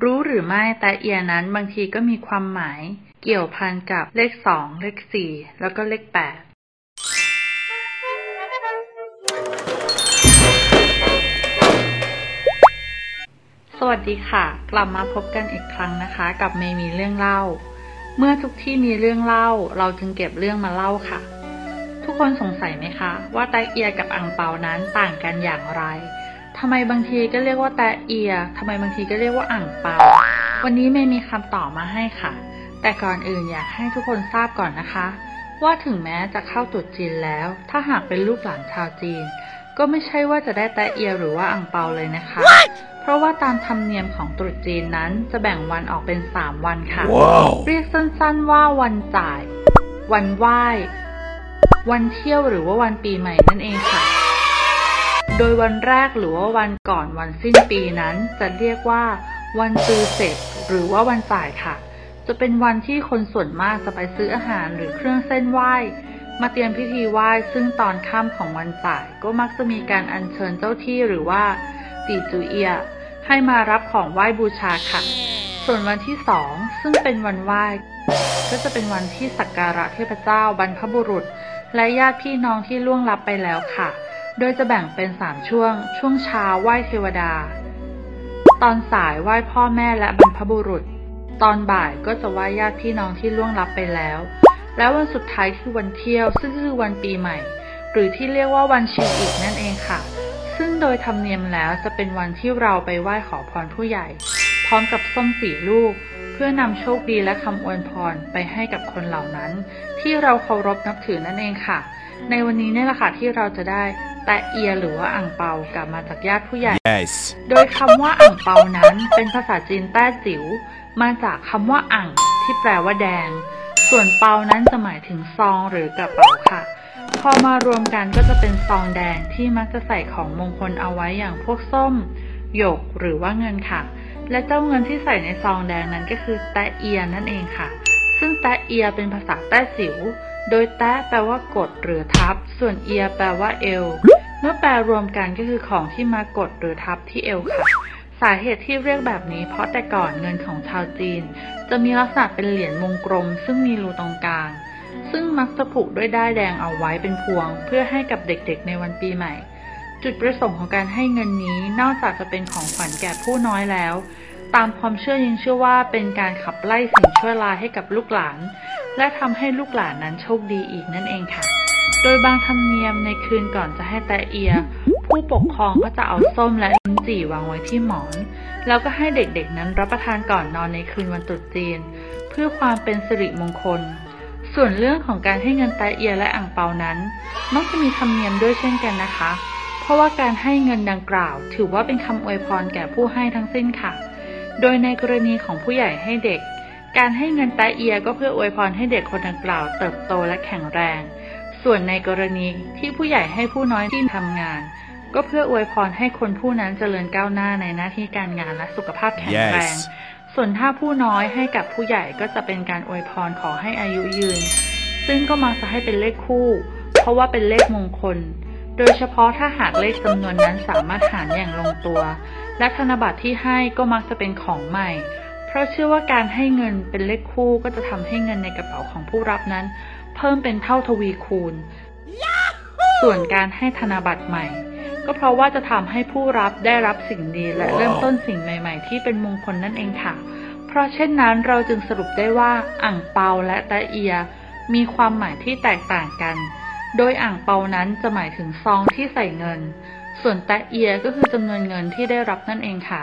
รู้หรือไม่แต่เอียนั้นบางทีก็มีความหมาย เกี่ยวพันกับเลขสองเลขสี่แล้วก็เลขแปดสวัสดีค่ะ กลับมาพบกันอีกครั้งนะคะ กับเมมีเรื่องเล่า เมื่อทุกที่มีเรื่องเล่า เราจึงเก็บเรื่องมาเล่าค่ะ ทุกคนสงสัยไหมคะ ว่าไตเอียกับอังเปานั้นต่างกันอย่างไร ทำไมบางทีก็เรียกว่าแตเอียทำไมบางทีก็เรียกว่าอ่างเปา วันนี้ไม่มีคำตอบมาให้ค่ะ แต่ก่อนอื่นอยากให้ทุกคนทราบก่อนนะคะ ว่าถึงแม้จะเข้าตุดจีนแล้ว ถ้าหากเป็นลูกหลานชาวจีน ก็ไม่ใช่ว่าจะได้แตเอียหรือว่าอ่างเปาเลยนะคะเพราะว่าตามธรรมเนียมของตรุษจีนนั้นจะแบ่งวันออกเป็นสามวันค่ะ Wow. เรียกสั้นๆว่าวันจ่าย วันไหว้ วันเที่ยวหรือว่าวันปีใหม่นั่นเองค่ะ โดยวันแรกหรือว่าวันก่อนวันสิ้นปีนั้น จะเรียกว่า วันตือเสร็จ หรือว่าวันจ่ายค่ะ จะเป็นวันที่คนส่วนมากจะไปซื้ออาหารหรือเครื่องเส้นไหว้มาเตรียมพิธีไหว้ซึ่งตอนค่ำของวันจ่ายก็มักจะมีการอัญเชิญเจ้าที่หรือว่าตีจูเอีย ให้มารับของไหว้บูชาค่ะ ส่วนวันที่สองซึ่งเป็นวันไหว้ ก็จะเป็นวันที่สักการะเทพเจ้าบรรพบุรุษ และญาติพี่น้องที่ล่วงลับไปแล้วค่ะ โดยจะแบ่งเป็นสามช่วง ช่วงเช้าไหว้เทวดา ตอนสายไหว้พ่อแม่และบรรพบุรุษ ตอนบ่ายก็จะไหว้ญาติพี่น้องที่ล่วงลับไปแล้ว และวันสุดท้ายคือวันเที่ยว ซึ่งคือวันปีใหม่ หรือที่เรียกว่าวันชิวอีกนั่นเองค่ะ ซึ่งโดยธรรมเนียมแล้วจะเป็นวันที่เราไปไหว้ขอพรผู้ใหญ่ พร้อมกับส้มสีลูก เพื่อนำโชคดีและคำอวยพรไปให้กับคนเหล่านั้น ที่เราเคารพนับถือนั่นเองค่ะในวันนี้เนี่ยแหละค่ะที่เราจะได้ แตะเอียหรือว่าอ่างเปากลับมาจากญาติผู้ใหญ่ Yes. โดยคำว่าอ่างเปานั้นเป็นภาษาจีนแต้จิ๋วมาจากคำว่าอ่างที่แปลว่าแดง ส่วนเปานั้นจะหมายถึงซองหรือกระเป๋าค่ะ พอมารวมกันก็จะเป็นซองแดงที่มักจะใส่ของมงคลเอาไว้อย่างพวกส้ม หยกหรือว่าเงินค่ะ และเจ้าเงินที่ใส่ในซองแดงนั้นก็คือแตะเอียนั่นเองค่ะ ซึ่งแตะเอียเป็นภาษาแต้จิ๋วโดยแตะแปลว่ากดหรือทับ ส่วนเอียแปลว่าเอว เมื่อแปลรวมกันก็คือของที่มากดหรือทับที่เอวค่ะ สาเหตุที่เรียกแบบนี้เพราะแต่ก่อนเงินของชาวจีน จะมีลักษณะเป็นเหรียญวงกลม ซึ่งมีรูตรงกลาง ซึ่งมักจะผูกด้วยด้ายแดงเอาไว้เป็นพวง เพื่อให้กับเด็กๆในวันปีใหม่ จุดประสงค์ของการให้เงินนี้นอกจากจะเป็นของขวัญแก่ผู้น้อยแล้ว ตามความเชื่อยังเชื่อว่าเป็นการขับไล่สิ่งชั่วร้ายให้กับลูกหลาน และทำให้ลูกหลานนั้นโชคดีอีกนั่นเองค่ะ โดยบางธรรมเนียมในคืนก่อนจะให้แตะเอีย ผู้ปกครองก็จะเอาส้มและลิ้นจี่วางไว้ที่หมอน แล้วก็ให้เด็กๆนั้นรับประทานก่อนนอนในคืนวันตรุษจีน เพื่อความเป็นสิริมงคล ส่วนเรื่องของการให้เงินแตะเอียและอ่างเปานั้น มักจะมีธรรมเนียมด้วยเช่นกันนะคะ เพราะว่าการให้เงินดังกล่าว ถือว่าเป็นคำอวยพรแก่ผู้ให้ทั้งสิ้นค่ะ โดยในกรณีของผู้ใหญ่ให้เด็กการให้เงินตะเอียก็เพื่ออวยพรให้เด็กคนดังกล่าวเติบโตและแข็งแรง ส่วนในกรณีที่ผู้ใหญ่ให้ผู้น้อยที่ทำงาน ก็เพื่ออวยพรให้คนผู้นั้นเจริญก้าวหน้าในหน้าที่การงานและสุขภาพแข็งแรง Yes. ส่วนถ้าผู้น้อยให้กับผู้ใหญ่ก็จะเป็นการอวยพรขอให้อายุยืน ซึ่งก็มักจะให้เป็นเลขคู่ เพราะว่าเป็นเลขมงคล โดยเฉพาะถ้าหากเลขจำนวนนั้นสามารถหารอย่างลงตัว และธนบัตรที่ให้ก็มักจะเป็นของใหม่ เพราะเชื่อว่าการให้เงินเป็นเลขคู่ก็จะทำให้เงินในกระเป๋าของผู้รับนั้น เพิ่มเป็นเท่าทวีคูณ ส่วนการให้ธนบัตรใหม่ ก็เพราะว่าจะทำให้ผู้รับได้รับสิ่งดีและเริ่มต้นสิ่งใหม่ ๆ ที่เป็นมงคลนั่นเองค่ะ เพราะเช่นนั้นเราจึงสรุปได้ว่าอ่างเปาและตะเอีย มีความหมายที่แตกต่างกัน โดยอ่างเปานั้นจะหมายถึงซองที่ใส่เงิน ส่วนแตะเอียก็คือจำนวนเงินที่ได้รับนั่นเองค่ะ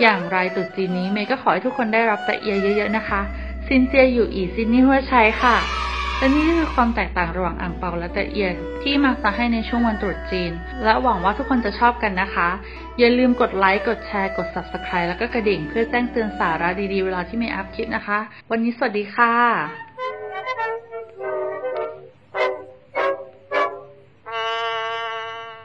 อย่างไรตรุษจีนนี้เมย์ก็ขอให้ทุกคนได้รับแตะเอียเยอะ ๆนะคะซินเจียอยู่อีซินนี่หัวใช้ค่ะ และนี่คือความแตกต่างระหว่างอ่างเปาและตะเอียที่มักจะให้ในช่วงวันตรุษจีน และหวังว่าทุกคนจะชอบกันนะคะ อย่าลืมกดไลค์ กดแชร์ กด subscribe แล้วก็กระดิ่งเพื่อแจ้งเตือนสาระดีๆ เวลาที่มีอัพคลิปนะคะ วันนี้สวัสดีค่ะ